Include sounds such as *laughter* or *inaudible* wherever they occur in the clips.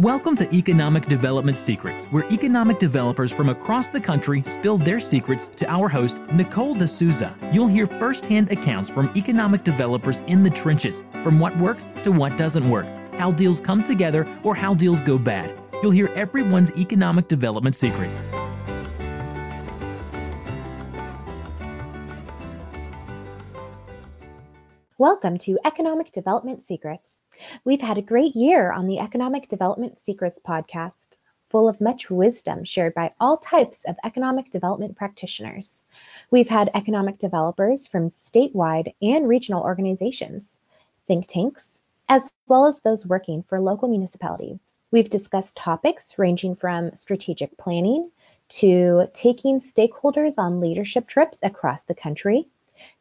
Welcome to Economic Development Secrets, where economic developers from across the country spill their secrets to our host, Nicole D'Souza. You'll hear firsthand accounts from economic developers in the trenches, from what works to what doesn't work, how deals come together or how deals go bad. You'll hear everyone's economic development secrets. Welcome to Economic Development Secrets. We've had a great year on the Economic Development Secrets podcast, full of much wisdom shared by all types of economic development practitioners. We've had economic developers from statewide and regional organizations, think tanks, as well as those working for local municipalities. We've discussed topics ranging from strategic planning to taking stakeholders on leadership trips across the country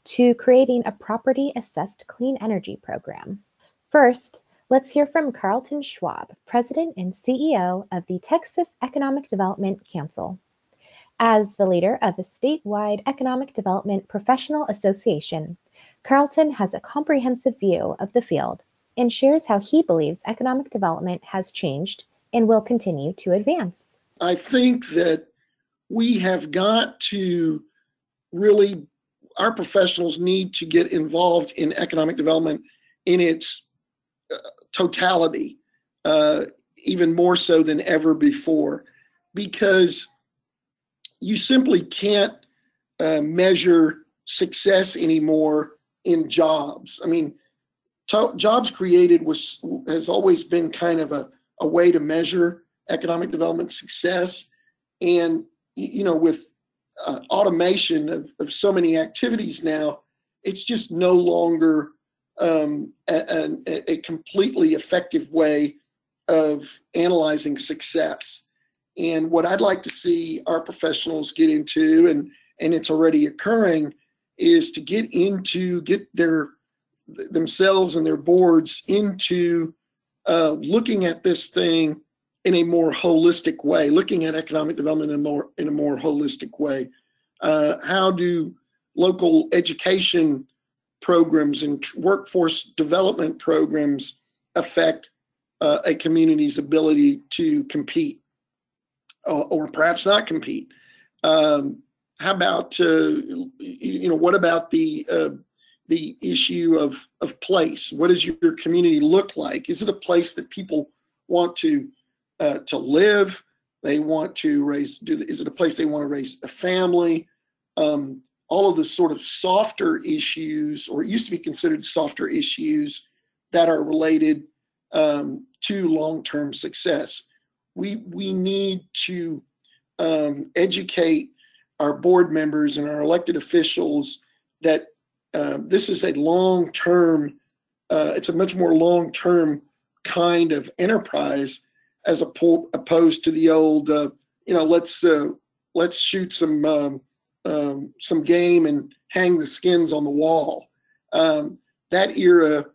to creating a property assessed clean energy program. First, let's hear from Carlton Schwab, President and CEO of the Texas Economic Development Council. As the leader of the statewide Economic Development Professional Association, Carlton has a comprehensive view of the field and shares how he believes economic development has changed and will continue to advance. I think that we have got to really, our professionals need to get involved in economic development in its totality, uh, even more so than ever before, because you simply can't uh, measure success anymore in jobs. I mean, to- jobs created was has always been kind of a, a way to measure economic development success, and you know, with uh, automation of, of so many activities now, it's just no longer um, a, a, completely effective way of analyzing success. And what I'd like to see our professionals get into, and and it's already occurring, is to get into get their themselves and their boards into uh, looking at this thing in a more holistic way, looking at economic development in a more in a more holistic way. Uh, how do local education programs and workforce development programs affect uh, a community's ability to compete or, or perhaps not compete. Um, how about uh, you know what about the uh, the issue of of place? What does your community look like? Is it a place that people want to uh, to live? They want to raise. Do is it a place they want to raise a family? Um, all of the sort of softer issues, or used to be considered softer issues that are related um, to long-term success. We we need to um, educate our board members and our elected officials that uh, this is a long-term. Uh, it's a much more long-term kind of enterprise as opposed to the old, uh, you know, let's uh, let's shoot some um, um, some game and hang the skins on the wall. Um, that era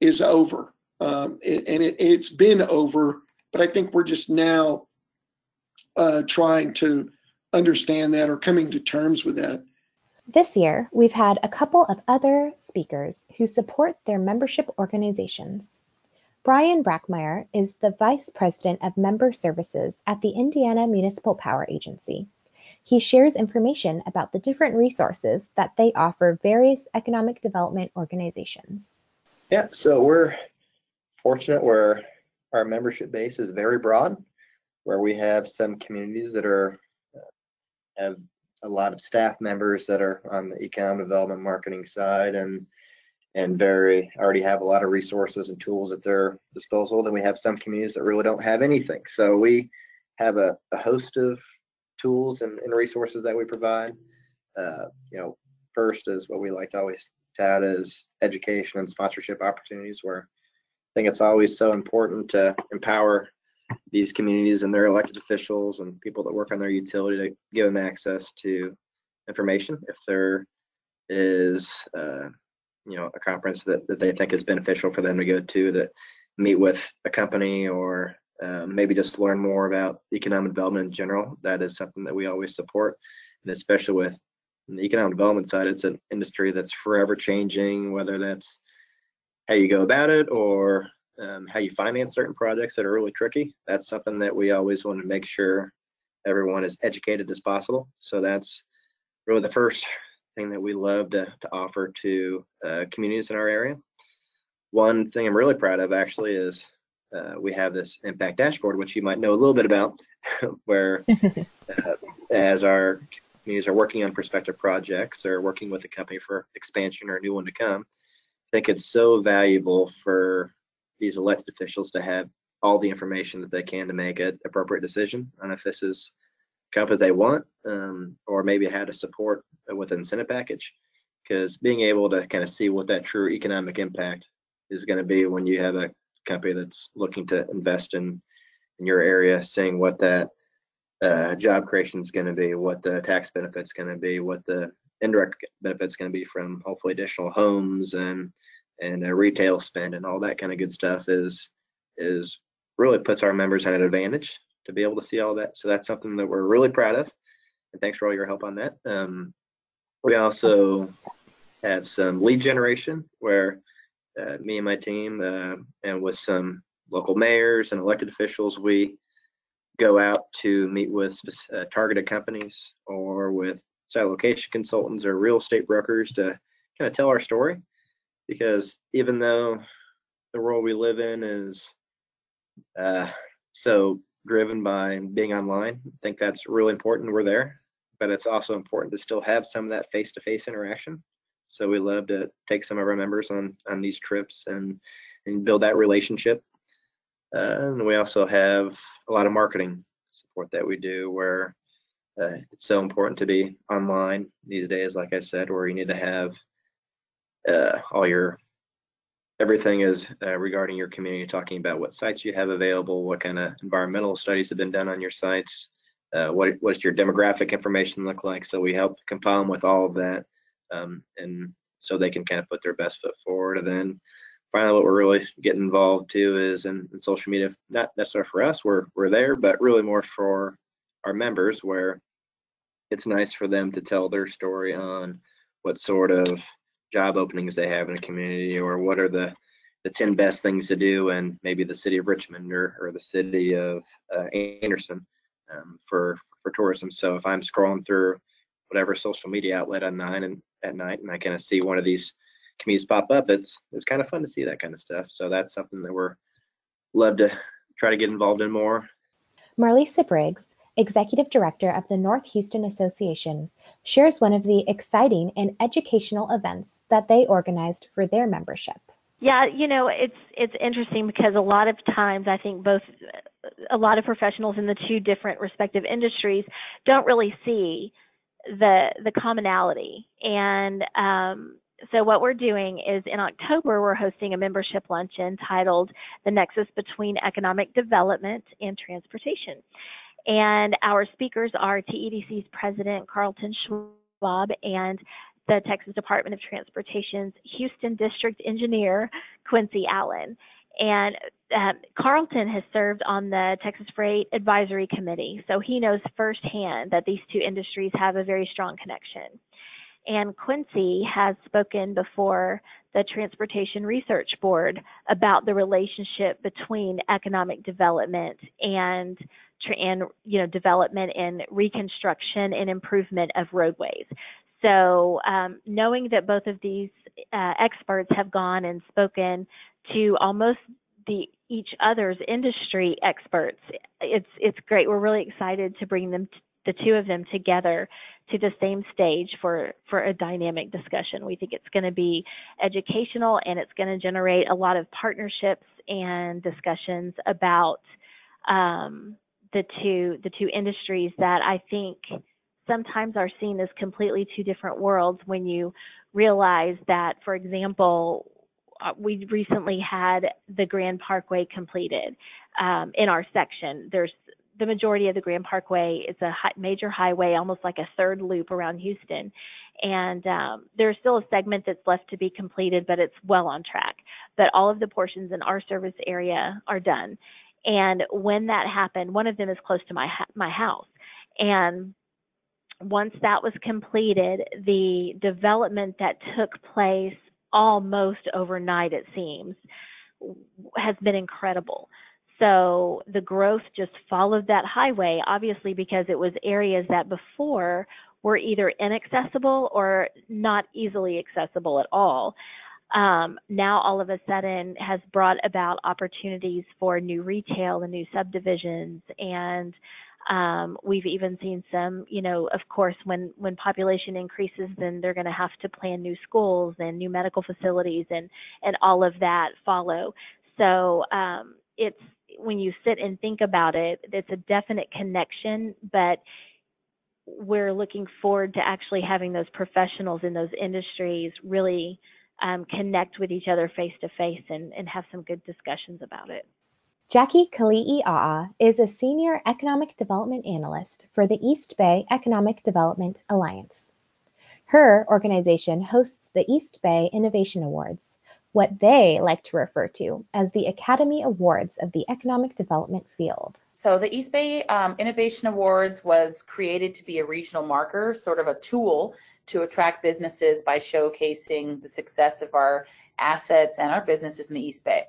is over, um, and it, has been over. But I think we're just now uh, trying to understand that or coming to terms with that. This year, we've had a couple of other speakers who support their membership organizations. Brian Brackmeyer is the Vice President of Member Services at the Indiana Municipal Power Agency. He shares information about the different resources that they offer various economic development organizations. Yeah, so we're fortunate where our membership base is very broad, where we have some communities that are uh, have a lot of staff members that are on the economic development marketing side and and very already have a lot of resources and tools at their disposal. Then we have some communities that really don't have anything. So we have a, a host of tools and, and resources that we provide. Uh, you know, first is what we like to always tout is education and sponsorship opportunities where I think it's always so important to empower these communities and their elected officials and people that work on their utility to give them access to information if there is uh, you know a conference that, that they think is beneficial for them to go to that meet with a company or um, maybe just learn more about economic development in general. That is something that we always support, and especially with the economic development side, it's an industry that's forever changing, whether that's how you go about it or um, how you finance certain projects that are really tricky. That's something that we always want to make sure everyone is educated as possible. So that's really the first thing that we love to, to offer to uh, communities in our area. One thing I'm really proud of actually is uh, we have this impact dashboard, which you might know a little bit about, *laughs* where *laughs* uh, as our communities are working on prospective projects or working with a company for expansion or a new one to come, I think it's so valuable for these elected officials to have all the information that they can to make an appropriate decision on if this is company they want um, or maybe how to support with an incentive package. Because being able to kind of see what that true economic impact is going to be when you have a company that's looking to invest in in your area, seeing what that uh, job creation is going to be, what the tax benefits going to be, what the indirect benefits going to be from hopefully additional homes and and uh, retail spend and all that kind of good stuff is is really puts our members at an advantage to be able to see all that. So that's something that we're really proud of. And thanks for all your help on that. Um, we also have some lead generation where me and my team uh, and with some local mayors and elected officials, we go out to meet with uh, targeted companies or with site location consultants or real estate brokers to kind of tell our story. Because even though the world we live in is uh, so driven by being online, I think that's really important. We're there, but it's also important to still have some of that face-to-face interaction. So we love to take some of our members on on these trips and and build that relationship. Uh, and we also have a lot of marketing support that we do where uh, it's so important to be online these days, like I said, where you need to have uh, all your everything is uh, regarding your community, talking about what sites you have available, what kind of environmental studies have been done on your sites, uh, what what your demographic information look like. So we help compile them with all of that, um, and so they can kind of put their best foot forward. And then finally, what we're really getting involved too is in, in social media, not necessarily for us, we're we're there, but really more for our members, where it's nice for them to tell their story on what sort of job openings they have in a community or what are the the 10 best things to do in maybe the city of Richmond or, or the city of uh, Anderson um, for for tourism. So if I'm scrolling through whatever social media outlet nine and at night and I kind of see one of these communities pop up, it's it's kind of fun to see that kind of stuff. So that's something that we're love to try to get involved in more. Marlisa Briggs Executive Director of the North Houston Association, shares one of the exciting and educational events that they organized for their membership. Yeah, you know, it's it's interesting because a lot of times I think both a lot of professionals in the two different respective industries don't really see the the commonality. And um, so what we're doing is in October we're hosting a membership luncheon titled "The Nexus Between Economic Development and Transportation." And our speakers are TEDC's President Carlton Schwab and the Texas Department of Transportation's Houston District Engineer Quincy Allen. And um, Carlton has served on the Texas Freight Advisory Committee, so he knows firsthand that these two industries have a very strong connection. And Quincy has spoken before the Transportation Research Board about the relationship between economic development and and you know development and reconstruction and improvement of roadways. So um, knowing that both of these uh, experts have gone and spoken to almost the each other's industry experts, it's it's great. We're really excited to bring them the two of them together to the same stage for for a dynamic discussion. We think it's going to be educational and it's going to generate a lot of partnerships and discussions about um, the two the two industries that I think sometimes are seen as completely two different worlds when you realize that, for example, we recently had the Grand Parkway completed um, in our section. There's the majority of the Grand Parkway is a major highway, almost like a third loop around Houston. And um, there's still a segment that's left to be completed, but it's well on track. But all of the portions in our service area are done. And when that happened, one of them is close to my my house. And once that was completed, the development that took place almost overnight, it seems, has been incredible. So the growth just followed that highway, obviously, because it was areas that before were either inaccessible or not easily accessible at all. Um, now all of a sudden has brought about opportunities for new retail and new subdivisions and um, we've even seen some, you know, of course, when when population increases, then they're going to have to plan new schools and new medical facilities, and and all of that follow. So um, it's when you sit and think about it, it's a definite connection, but we're looking forward to actually having those professionals in those industries really um, connect with each other face to face and, and have some good discussions about it. Jackie Kali'ia'a is a Senior Economic Development Analyst for the East Bay Economic Development Alliance. Her organization hosts the East Bay Innovation Awards, what they like to refer to as the Academy Awards of the economic development field. So the East Bay um, Innovation Awards was created to be a regional marker, sort of a tool to attract businesses by showcasing the success of our assets and our businesses in the East Bay.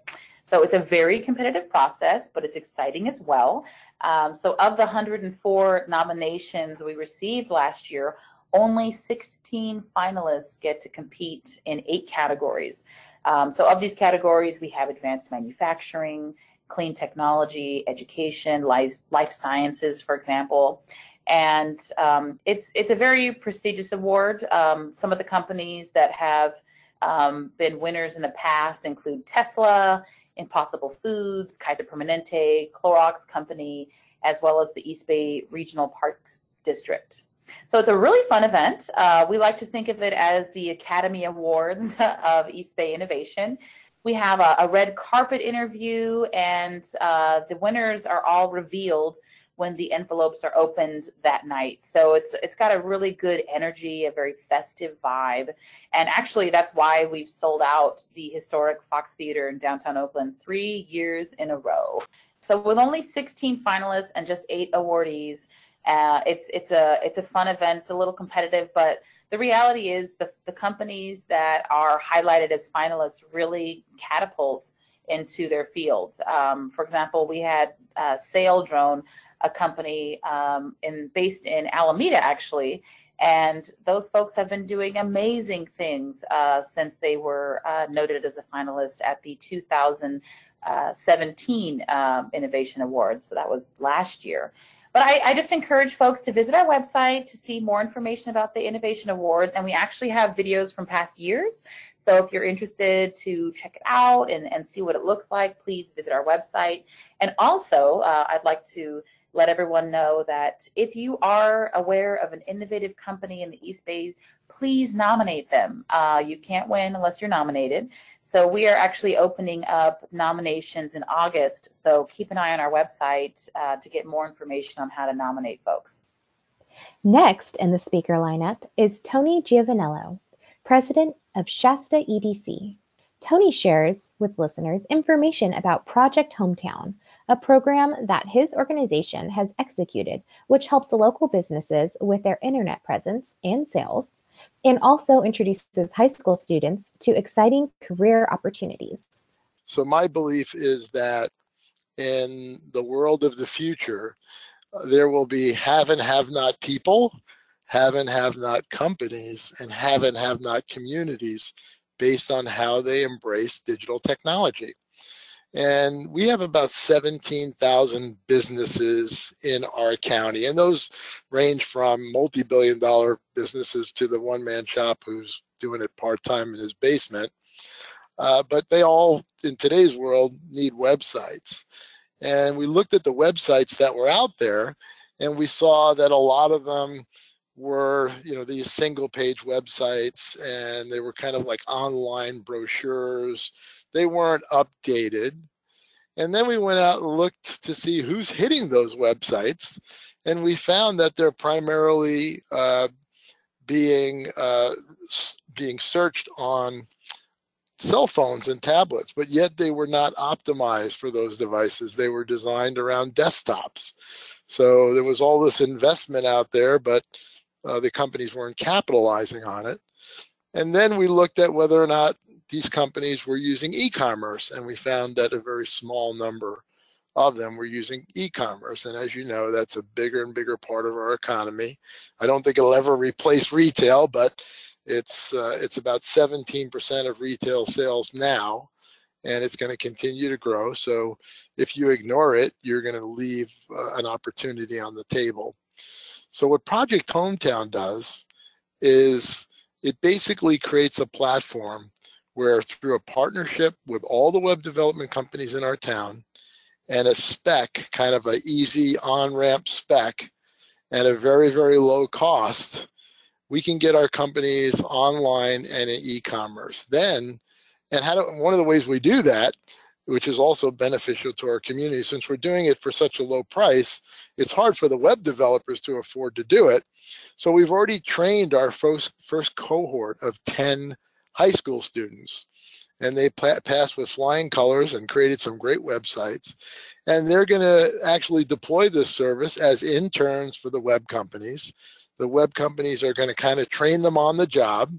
So it's a very competitive process, but it's exciting as well. Um, so of the 104 nominations we received last year, only 16 finalists get to compete in eight categories. Um, so of these categories, we have advanced manufacturing, clean technology, education, life, life sciences, for example. And um, it's, it's a very prestigious award. Um, some of the companies that have um, been winners in the past include Tesla, Impossible Foods, Kaiser Permanente, Clorox Company, as well as the East Bay Regional Parks District. So it's a really fun event. Uh, we like to think of it as the Academy Awards *laughs* of East Bay Innovation. We have a, a red carpet interview, and uh, the winners are all revealed when the envelopes are opened that night. So it's it's got a really good energy, a very festive vibe. And actually that's why we've sold out the historic Fox Theater in downtown Oakland 3 years in a row. So with only 16 finalists and just 8 awardees, uh, it's it's a it's a fun event. It's a little competitive, but the reality is the the companies that are highlighted as finalists really catapult into their fields. Um, for example, we had uh, Saildrone, a company um, in based in Alameda actually, and those folks have been doing amazing things uh, since they were uh, noted as a finalist at the 2017 um, Innovation Awards. So that was last year. But I, I, just encourage folks to visit our website to see more information about the Innovation Awards. And we actually have videos from past years. So if you're interested to check it out and, and see what it looks like, please visit our website. And also, uh, I'd like to let everyone know that if you are aware of an innovative company in the East Bay, please nominate them. Uh, you can't win unless you're nominated. So we are actually opening up nominations in August. So keep an eye on our website uh, to get more information on how to nominate folks. Next in the speaker lineup is Tony Giovanello, President of Shasta EDC. Tony shares with listeners information about Project Hometown, a program that his organization has executed, which helps local businesses with their internet presence and sales, and also introduces high school students to exciting career opportunities. So, my belief is that in the world of the future, there will be have and have not people, have and have not companies, and have and have not communities based on how they embrace digital technology. And we have about 17,000 businesses in our county. And those range from multi billion dollar businesses to the one man shop who's doing it part time in his basement. Uh, but they all, in today's world, need websites. And we looked at the websites that were out there and we saw that a lot of them were you know these single page websites and they were kind of like online brochures they weren't updated. And then we went out and looked to see who's hitting those websites, and we found that they're primarily uh, being uh, being searched on cell phones and tablets, but yet they were not optimized for those devices. They were designed around desktops. So there was all this investment out there, but uh, the companies weren't capitalizing on it. And then we looked at whether or not these companies were using e-commerce, and we found that a very small number of them were using e-commerce. And as you know, that's a bigger and bigger part of our economy. I don't think it'll ever replace retail, but it's uh, it's about 17% of retail sales now, and it's going to continue to grow. So if you ignore it, you're going to leave uh, an opportunity on the table. So what Project Hometown does is it basically creates a platform where through a partnership with all the web development companies in our town and a spec, kind of an easy on-ramp spec at a very, very low cost, we can get our companies online and in e-commerce. Then, and how do, one of the ways we do that, which is also beneficial to our community, since we're doing it for such a low price, it's hard for the web developers to afford to do it. So we've already trained our first, first cohort of 10 high school students and they passed with flying colors and created some great websites. And they're going to actually deploy this service as interns for the web companies. The web companies are going to kind of train them on the job.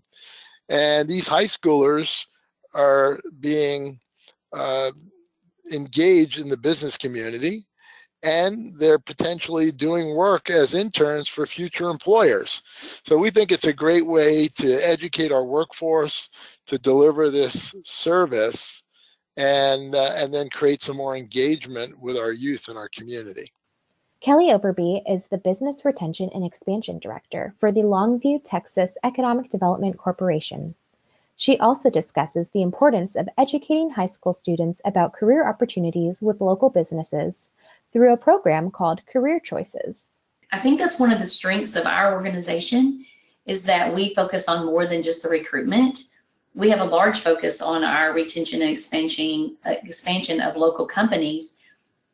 And these high schoolers are being uh, engaged in the business community and they're potentially doing work as interns for future employers. So we think it's a great way to educate our workforce to deliver this service and uh, and then create some more engagement with our youth in our community. Kelly Overby is the Business Retention and Expansion Director for the Longview, Texas Economic Development Corporation. She also discusses the importance of educating high school students about career opportunities with local businesses through a program called Career Choices. I think that's one of the strengths of our organization is that we focus on more than just the recruitment. We have a large focus on our retention and expansion expansion of local companies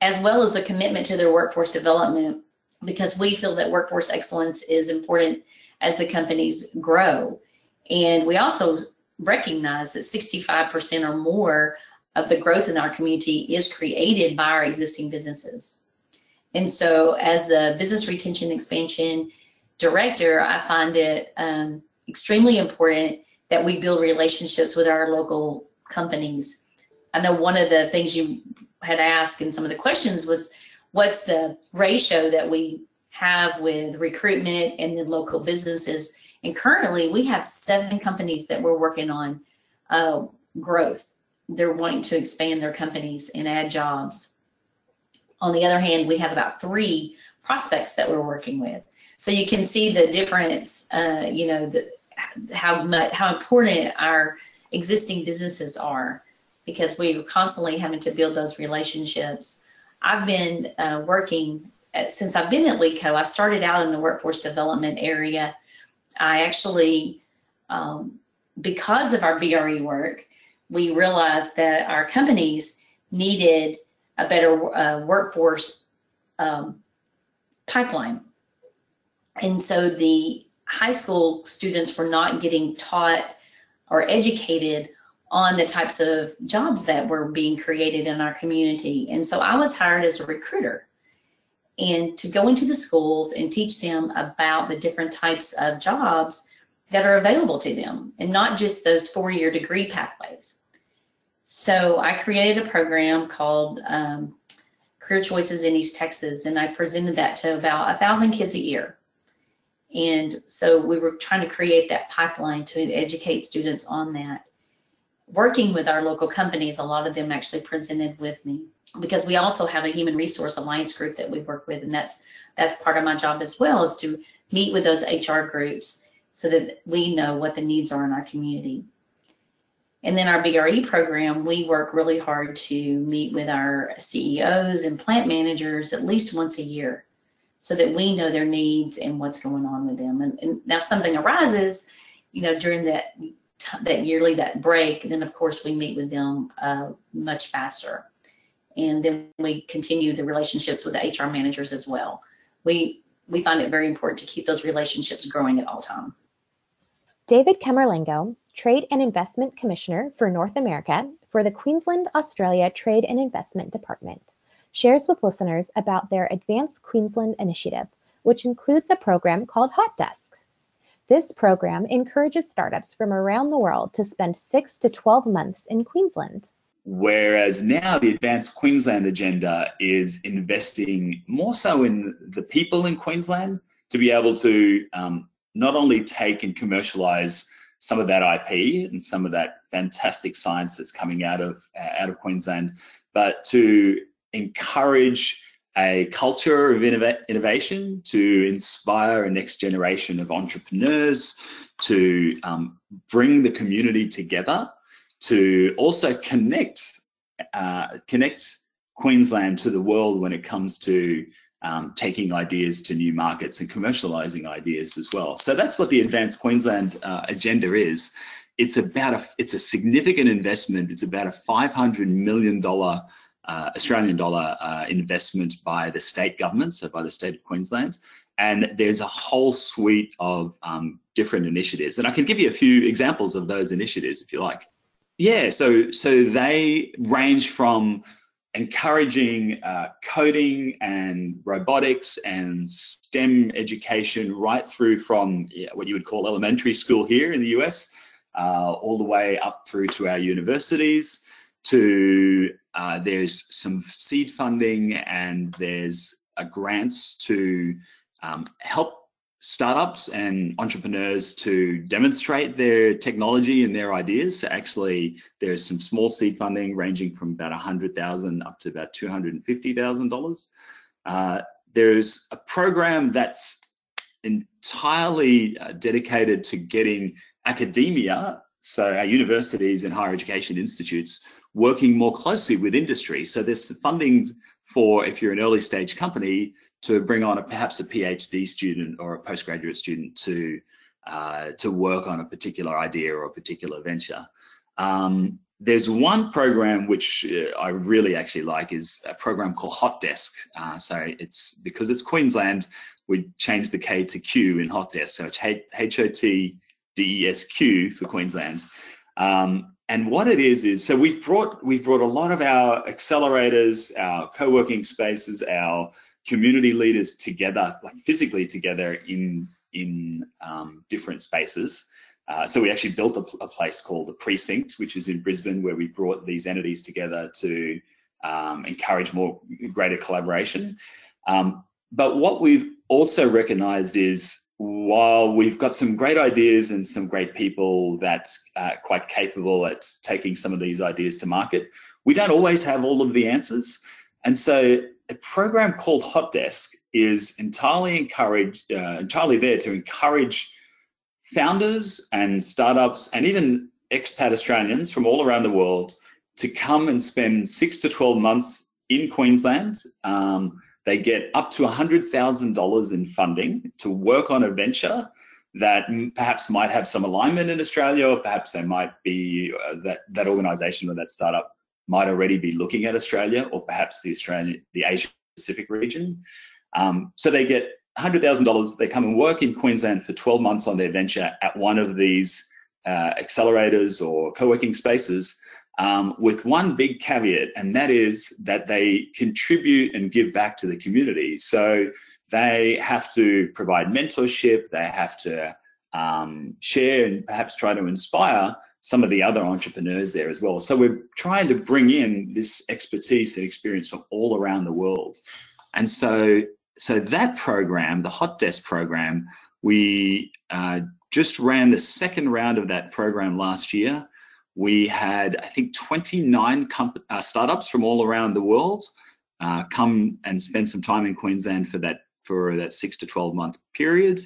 as well as the commitment to their workforce development because we feel that workforce excellence is important as the companies grow. And we also recognize that 65% or more of the growth in our community is created by our existing businesses. And so, as the business retention expansion director, I find it um, extremely important that we build relationships with our local companies. I know one of the things you had asked in some of the questions was what's the ratio that we have with recruitment and the local businesses. And currently, we have seven companies that we're working on uh, growth they're wanting to expand their companies and add jobs. On the other hand, we have about three prospects that we're working with. So you can see the difference, uh, you know, the, how much, how important our existing businesses are because we're constantly having to build those relationships. I've been uh, working at, since I've been at LEDCO. I started out in the workforce development area. I actually, um, because of our BRE work, we realized that our companies needed a better uh, workforce um, pipeline. And so the high school students were not getting taught or educated on the types of jobs that were being created in our community. And so I was hired as a recruiter and to go into the schools and teach them about the different types of jobs that are available to them and not just those four year degree pathways. So I created a program called um, Career Choices in East Texas, and I presented that to about a thousand kids a year. And so we were trying to create that pipeline to educate students on that. Working with our local companies, a lot of them actually presented with me because we also have a human resource alliance group that we work with, and that's that's part of my job as well is to meet with those HR groups so that we know what the needs are in our community. And then our BRE program, we work really hard to meet with our CEOs and plant managers at least once a year so that we know their needs and what's going on with them. And, and now if something arises, you know, during that that yearly that break, then of course we meet with them uh, much faster. And then we continue the relationships with the HR managers as well. We we find it very important to keep those relationships growing at all times. David Camerlengo, Trade and Investment Commissioner for North America for the Queensland Australia Trade and Investment Department, shares with listeners about their Advanced Queensland initiative, which includes a program called Hot DesQ. This program encourages startups from around the world to spend 6 to 12 months in Queensland. Whereas now the Advanced Queensland agenda is investing more so in the people in Queensland to be able to um, not only take and commercialize some of that IP and some of that fantastic science that's coming out of uh, out of Queensland, but to encourage a culture of innov- innovation to inspire a next generation of entrepreneurs, to um, bring the community together, to also connect uh, connect Queensland to the world when it comes to um, taking ideas to new markets and commercializing ideas as well. So that's what the Advanced Queensland uh, agenda is. It's about a it's a significant investment. It's about a 500 million dollar uh, Australian dollar uh, investment by the state government, so by the state of Queensland. And there's a whole suite of um, different initiatives. And I can give you a few examples of those initiatives if you like. Yeah, so so they range from encouraging uh, coding and robotics and STEM education right through from what you would call elementary school here in the US, uh, all the way up through to our universities. To uh, there's some seed funding and there's grants to um, help startups and entrepreneurs to demonstrate their technology and their ideas. So actually, there's some small seed funding ranging from about 100,000 up to about $250,000. Uh, there's a program that's entirely uh, dedicated to getting academia, so our universities and higher education institutes, working more closely with industry. So there's funding for if you're an early stage company to bring on a, perhaps a PhD student or a postgraduate student to uh, to work on a particular idea or a particular venture. Um, there's one program which uh, I really actually like is a program called Hot DesQ. Uh, so it's because it's Queensland, we changed the K to Q in Hot Desk. So it's H O T D E S Q for Queensland. Um, and what it is is so we've brought we've brought a lot of our accelerators, our co-working spaces, our community leaders together, like physically together in in um, different spaces. Uh, so we actually built a, a, place called the Precinct, which is in Brisbane, where we brought these entities together to um, encourage more greater collaboration. Um, but what we've also recognised is while we've got some great ideas and some great people that are quite capable at taking some of these ideas to market, we don't always have all of the answers. And so a program called Hot DesQ is entirely uh, entirely there to encourage founders and startups and even expat Australians from all around the world to come and spend six to 12 months in Queensland. Um, they get up to $100,000 in funding to work on a venture that perhaps might have some alignment in Australia, or perhaps they might be uh, that that organisation or that startup might already be looking at Australia or perhaps the Australian, the Asia Pacific region. Um, so they get $100,000. They come and work in Queensland for 12 months on their venture at one of these uh, accelerators or co-working spaces um, with one big caveat, and that is that they contribute and give back to the community. So they have to provide mentorship, they have to um, share and perhaps try to inspire some of the other entrepreneurs there as well. So we're trying to bring in this expertise and experience from all around the world. And so, so that program, the Hot DesQ program, we uh, just ran the second round of that program last year. We had, I think, 29 comp- uh, startups from all around the world uh, come and spend some time in Queensland for that for that six to 12 month period.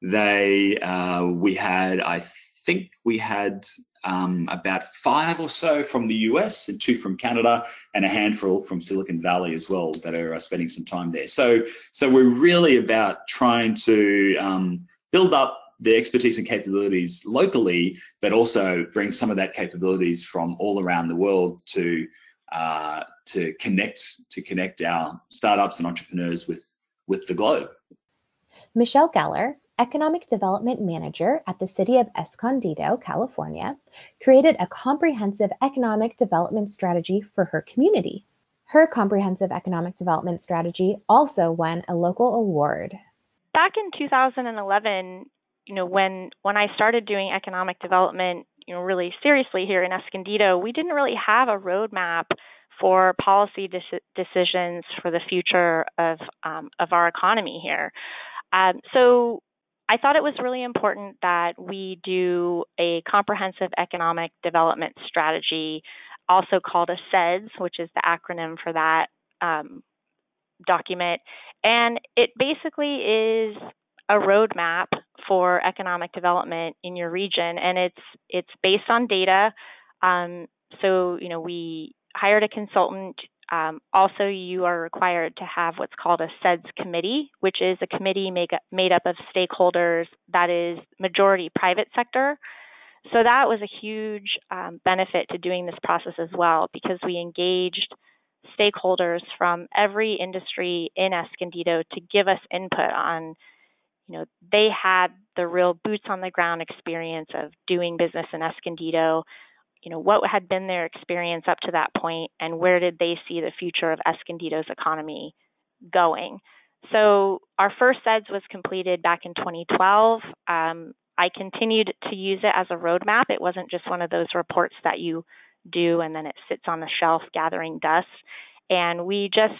They, uh, we had, I think, we had um, about five or so from the US and two from Canada and a handful from Silicon Valley as well that are uh, spending some time there. So, so we're really about trying to um, build up the expertise and capabilities locally, but also bring some of that capabilities from all around the world to uh, to connect to connect our startups and entrepreneurs with with the globe. Michelle Geller, Economic Development Manager at the City of Escondido, California, created a comprehensive economic development strategy for her community. Her comprehensive economic development strategy also won a local award. Back in 2011, you know, when when I started doing economic development, you know, really seriously here in Escondido, we didn't really have a roadmap for policy de- decisions for the future of um, of our economy here. Um, so I thought it was really important that we do a comprehensive economic development strategy, also called a CEDS, which is the acronym for that um, document. And it basically is a roadmap for economic development in your region, and it's it's based on data. Um, so you know we hired a consultant. Um, also, you are required to have what's called a CEDS committee, which is a committee make, made up of stakeholders that is majority private sector. So that was a huge um, benefit to doing this process as well because we engaged stakeholders from every industry in Escondido to give us input on, you know, they had the real boots on the ground experience of doing business in Escondido you know, what had been their experience up to that point and where did they see the future of Escondido's economy going. So our first CEDS was completed back in 2012. Um, I continued to use it as a roadmap. It wasn't just one of those reports that you do and then it sits on the shelf gathering dust. And we just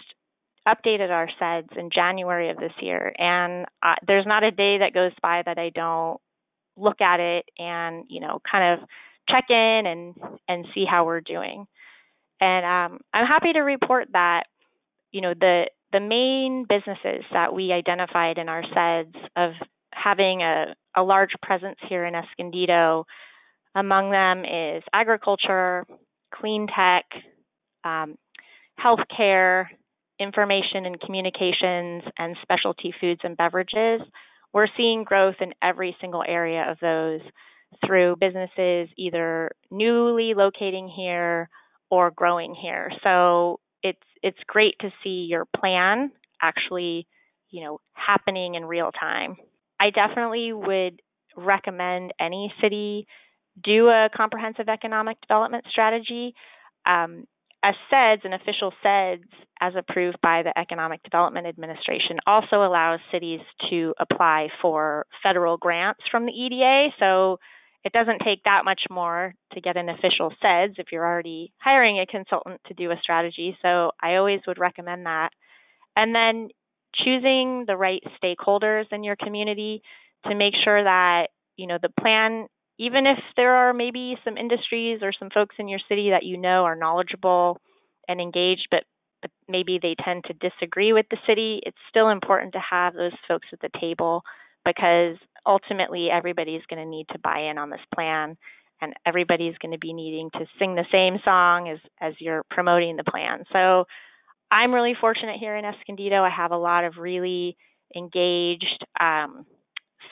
updated our CEDS in January of this year. And uh, there's not a day that goes by that I don't look at it and, you know, kind of check in and and see how we're doing. And um, I'm happy to report that you know the the main businesses that we identified in our CEDS of having a, a large presence here in Escondido. Among them is agriculture, clean tech, um, healthcare, information and communications, and specialty foods and beverages. We're seeing growth in every single area of those through businesses either newly locating here or growing here. So it's it's great to see your plan actually, you know, happening in real time. I definitely would recommend any city do a comprehensive economic development strategy. Um, a CEDS, an official CEDS, as approved by the Economic Development Administration, also allows cities to apply for federal grants from the EDA. So it doesn't take that much more to get an official CEDS if you're already hiring a consultant to do a strategy. So I always would recommend that. And then choosing the right stakeholders in your community to make sure that, you know, the plan, even if there are maybe some industries or some folks in your city that you know are knowledgeable and engaged, but but maybe they tend to disagree with the city, it's still important to have those folks at the table because ultimately everybody's going to need to buy in on this plan and everybody's going to be needing to sing the same song as as you're promoting the plan. So I'm really fortunate here in Escondido. I have a lot of really engaged, um,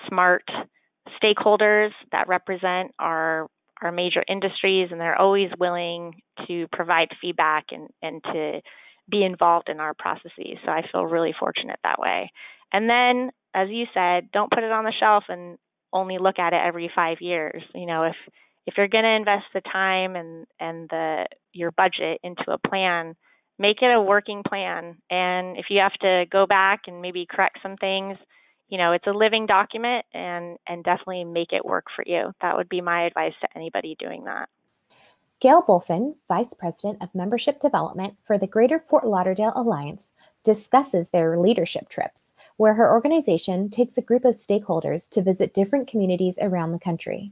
smart stakeholders that represent our our major industries, and they're always willing to provide feedback and and to be involved in our processes. So I feel really fortunate that way. And then as you said, don't put it on the shelf and only look at it every five years. You know, if if you're going to invest the time and and the your budget into a plan, make it a working plan. And if you have to go back and maybe correct some things, you know, it's a living document and and definitely make it work for you. That would be my advice to anybody doing that. Gail Bolfin, Vice President of Membership Development for the Greater Fort Lauderdale Alliance, discusses their leadership trips where her organization takes a group of stakeholders to visit different communities around the country.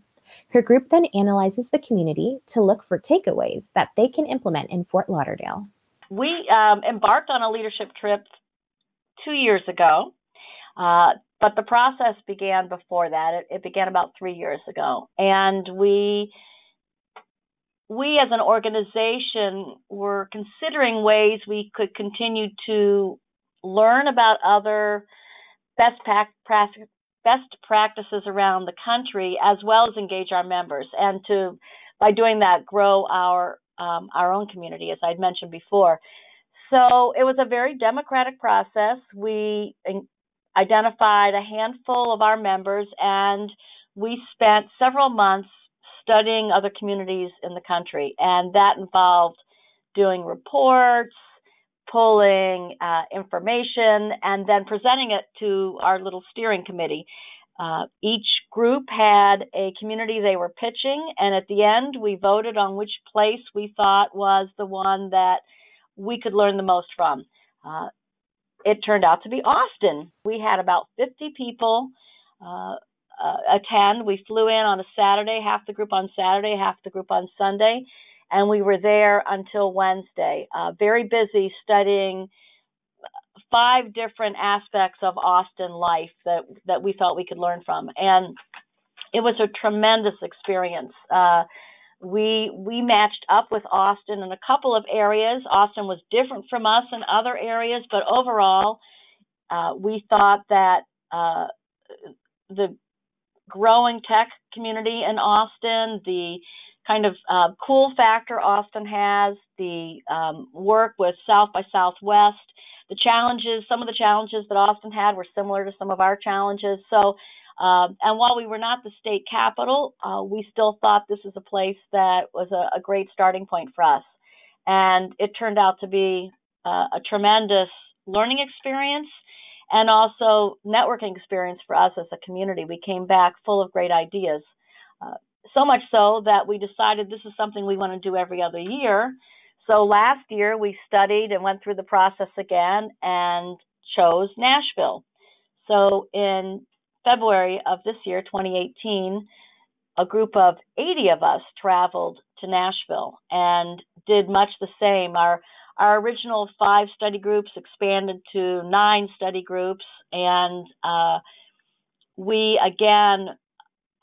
Her group then analyzes the community to look for takeaways that they can implement in Fort Lauderdale. We um, embarked on a leadership trip two years ago, uh, but the process began before that. It, it began about three years ago, and we we as an organization were considering ways we could continue to learn about other best practices best practices around the country as well as engage our members and to by doing that grow our um, our own community as I'd mentioned before. So it was a very democratic process. We identified a handful of our members and we spent several months studying other communities in the country and that involved doing reports, pulling uh, information and then presenting it to our little steering committee. Uh, each group had a community they were pitching, and at the end, we voted on which place we thought was the one that we could learn the most from. Uh, it turned out to be Austin. We had about 50 people uh, uh, attend. We flew in on a Saturday, half the group on Saturday, half the group on Sunday, and we were there until Wednesday. Uh, very busy studying five different aspects of Austin life that that we felt we could learn from, and it was a tremendous experience. Uh, we we matched up with Austin in a couple of areas. Austin was different from us in other areas, but overall, uh, we thought that uh, the growing tech community in Austin, the kind of uh, cool factor Austin has, the um, work with South by Southwest, the challenges, some of the challenges that Austin had were similar to some of our challenges. So, um, and while we were not the state capital, uh, we still thought this was a place that was a, a, great starting point for us. And it turned out to be uh, a tremendous learning experience and also networking experience for us as a community. We came back full of great ideas. Uh, so much so that we decided this is something we want to do every other year. So last year we studied and went through the process again and chose Nashville. So in February of this year, 2018, a group of 80 of us traveled to Nashville and did much the same. Our our original five study groups expanded to nine study groups, and uh, we again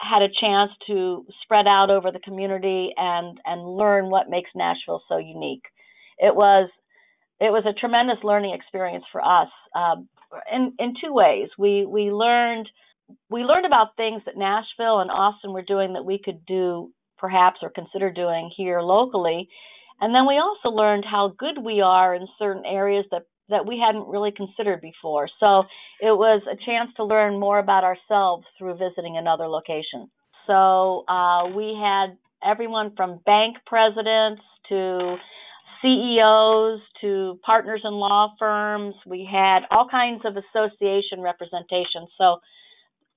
had a chance to spread out over the community and and learn what makes Nashville so unique. It was it was a tremendous learning experience for us um, in in two ways. We we learned we learned about things that Nashville and Austin were doing that we could do perhaps or consider doing here locally. And then we also learned how good we are in certain areas that that we hadn't really considered before. So it was a chance to learn more about ourselves through visiting another location. So uh, we had everyone from bank presidents to CEOs to partners in law firms. We had all kinds of association representation. So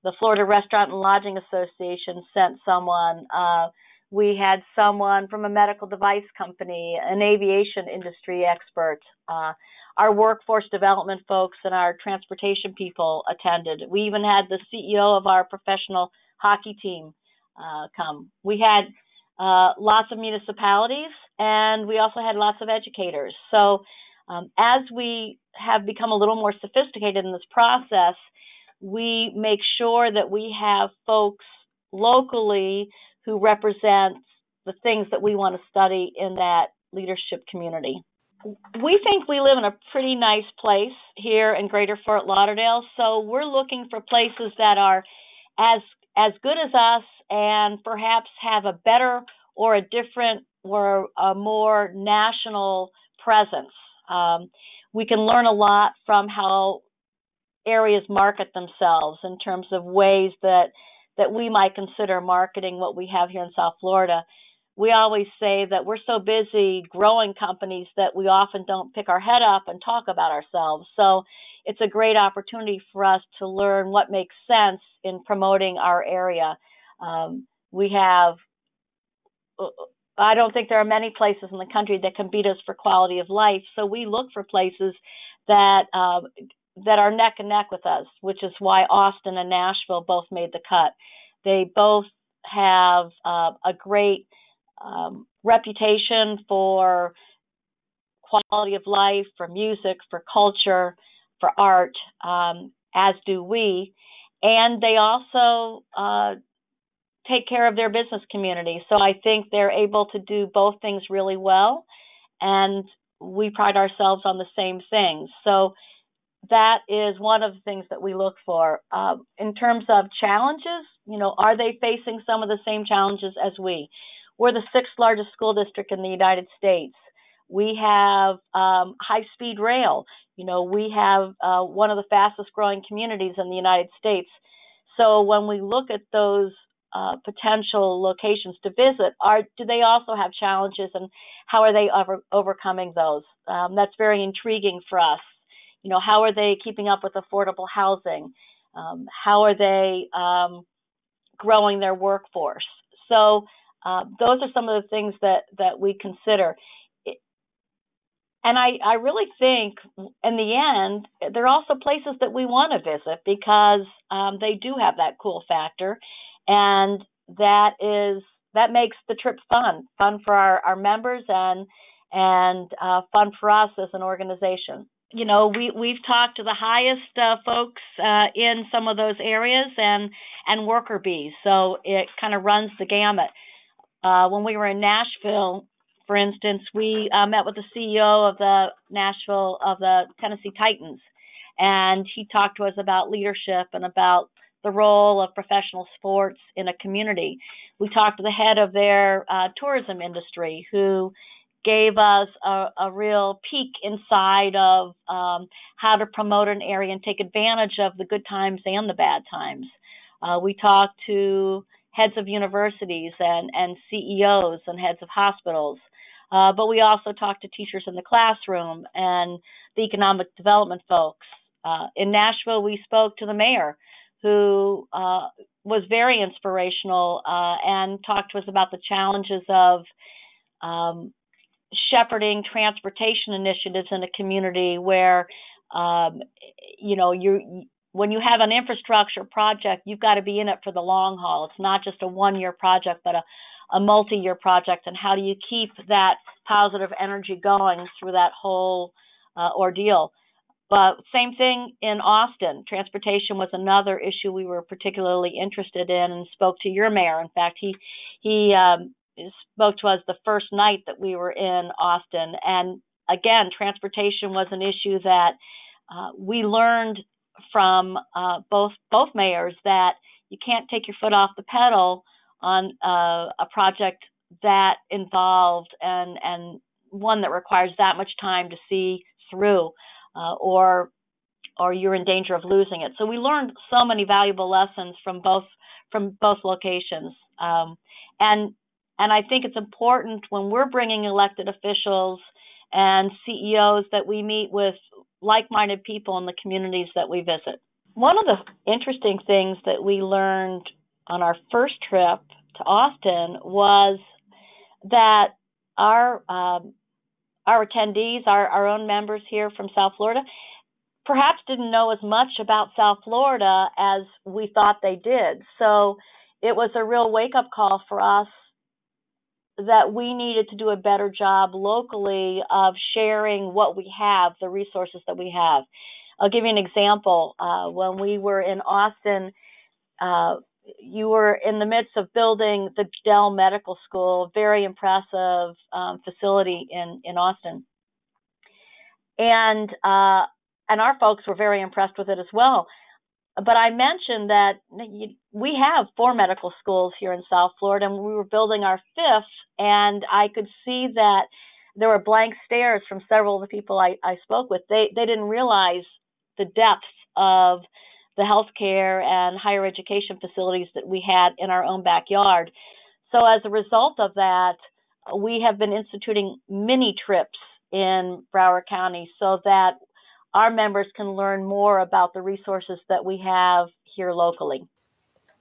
the Florida Restaurant and Lodging Association sent someone. Uh, we had someone from a medical device company, an aviation industry expert. Uh, our workforce development folks and our transportation people attended. We even had the CEO of our professional hockey team uh, come. We had uh, lots of municipalities and we also had lots of educators. So um, as we have become a little more sophisticated in this process, we make sure that we have folks locally who represent the things that we want to study in that leadership community we think we live in a pretty nice place here in Greater Fort Lauderdale, so we're looking for places that are as as good as us and perhaps have a better or a different or a more national presence. Um, we can learn a lot from how areas market themselves in terms of ways that that we might consider marketing what we have here in South Florida we always say that we're so busy growing companies that we often don't pick our head up and talk about ourselves. So it's a great opportunity for us to learn what makes sense in promoting our area. Um, we have, I don't think there are many places in the country that can beat us for quality of life. So we look for places that uh, that are neck and neck with us, which is why Austin and Nashville both made the cut. They both have uh, a great um, reputation for quality of life, for music, for culture, for art, um, as do we. And they also uh, take care of their business community. So I think they're able to do both things really well. And we pride ourselves on the same things. So that is one of the things that we look for. Uh, in terms of challenges, you know, are they facing some of the same challenges as we? We're the sixth largest school district in the United States. We have um, high speed rail. You know, we have uh, one of the fastest growing communities in the United States. So when we look at those uh, potential locations to visit, are do they also have challenges, and how are they over, overcoming those? Um, that's very intriguing for us. You know, how are they keeping up with affordable housing? Um, how are they um, growing their workforce? So uh, those are some of the things that that we consider. And I, I really think in the end, there are also places that we want to visit because um, they do have that cool factor. And that is that makes the trip fun, fun for our, our members and and uh, fun for us as an organization. You know, we we've talked to the highest uh, folks uh, in some of those areas and and worker bees, so it kind of runs the gamut. Uh, when we were in Nashville, for instance, we uh, met with the CEO of the Nashville of the Tennessee Titans, and he talked to us about leadership and about the role of professional sports in a community. We talked to the head of their uh, tourism industry who gave us a, a real peek inside of um, how to promote an area and take advantage of the good times and the bad times. Uh, we talked to heads of universities and, and CEOs and heads of hospitals. Uh, but we also talked to teachers in the classroom and the economic development folks. Uh, in Nashville, we spoke to the mayor who uh, was very inspirational uh, and talked to us about the challenges of um, shepherding transportation initiatives in a community where um, you know you when you have an infrastructure project you've got to be in it for the long haul it's not just a one year project but a, a multi year project and how do you keep that positive energy going through that whole uh, ordeal but same thing in Austin. Transportation was another issue we were particularly interested in, and spoke to your mayor. In fact, he he um, spoke to us the first night that we were in Austin, and again, transportation was an issue that uh, we learned from uh, both both mayors that you can't take your foot off the pedal on uh, a project that involved and and one that requires that much time to see through uh, or or you're in danger of losing it. So we learned so many valuable lessons from both from both locations, um, and and I think it's important when we're bringing elected officials and CEOs that we meet with like-minded people in the communities that we visit. One of the interesting things that we learned on our first trip to Austin was that our um, our attendees, our, our own members here from South Florida, perhaps didn't know as much about South Florida as we thought they did. So it was a real wake up call for us that we needed to do a better job locally of sharing what we have, the resources that we have. I'll give you an example. Uh, when we were in Austin, uh, you were in the midst of building the Dell Medical School, very impressive um, facility in in Austin, and uh, and our folks were very impressed with it as well. But I mentioned that we have four medical schools here in South Florida, and we were building our fifth, and I could see that there were blank stares from several of the people I, I spoke with. They they didn't realize the depth of the healthcare and higher education facilities that we had in our own backyard. So, as a result of that, we have been instituting mini trips in Broward County so that our members can learn more about the resources that we have here locally.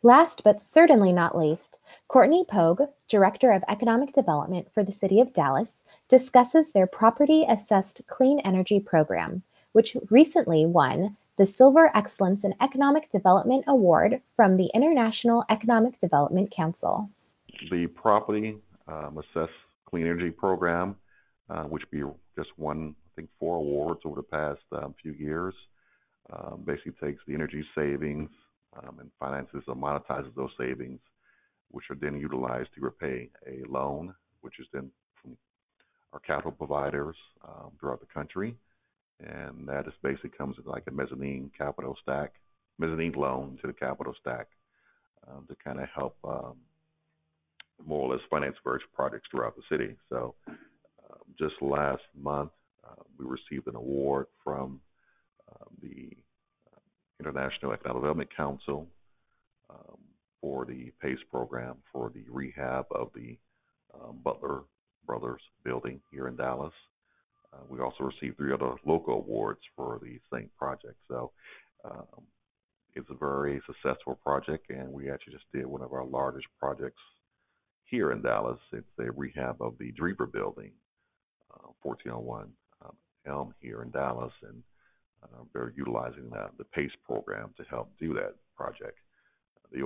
Last but certainly not least, Courtney Pogue, Director of Economic Development for the City of Dallas, discusses their Property Assessed Clean Energy Program, which recently won the Silver Excellence in Economic Development Award from the International Economic Development Council. The Property um, Assess Clean Energy Program, uh, which we just won, I think, four awards over the past um, few years, um, basically takes the energy savings um, and finances or monetizes those savings, which are then utilized to repay a loan, which is then from our capital providers um, throughout the country and that is basically comes with like a mezzanine capital stack, mezzanine loan to the capital stack um, to kind of help um, more or less finance various projects throughout the city. So um, just last month, we received an award from uh, the uh, International Economic Development Council um, for the PACE program for the rehab of the um, Butler Brothers building here in Dallas. Uh, we also received three other local awards for the same project. So um, it's a very successful project, and we actually just did one of our largest projects here in Dallas. It's a rehab of the Drever building, uh, 1401 um, Elm here in Dallas, and uh, they're utilizing the, the PACE program to help do that project. The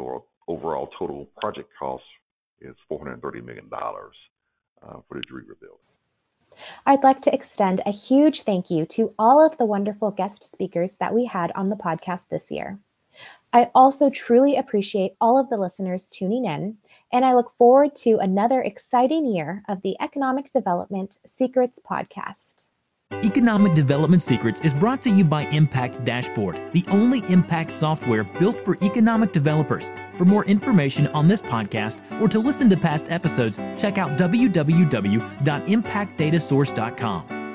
overall total project cost is $430 million uh, for the Drever building. I'd like to extend a huge thank you to all of the wonderful guest speakers that we had on the podcast this year. I also truly appreciate all of the listeners tuning in, and I look forward to another exciting year of the Economic Development Secrets podcast. Economic Development Secrets is brought to you by Impact Dashboard, the only impact software built for economic developers. For more information on this podcast or to listen to past episodes, check out www.impactdatasource.com.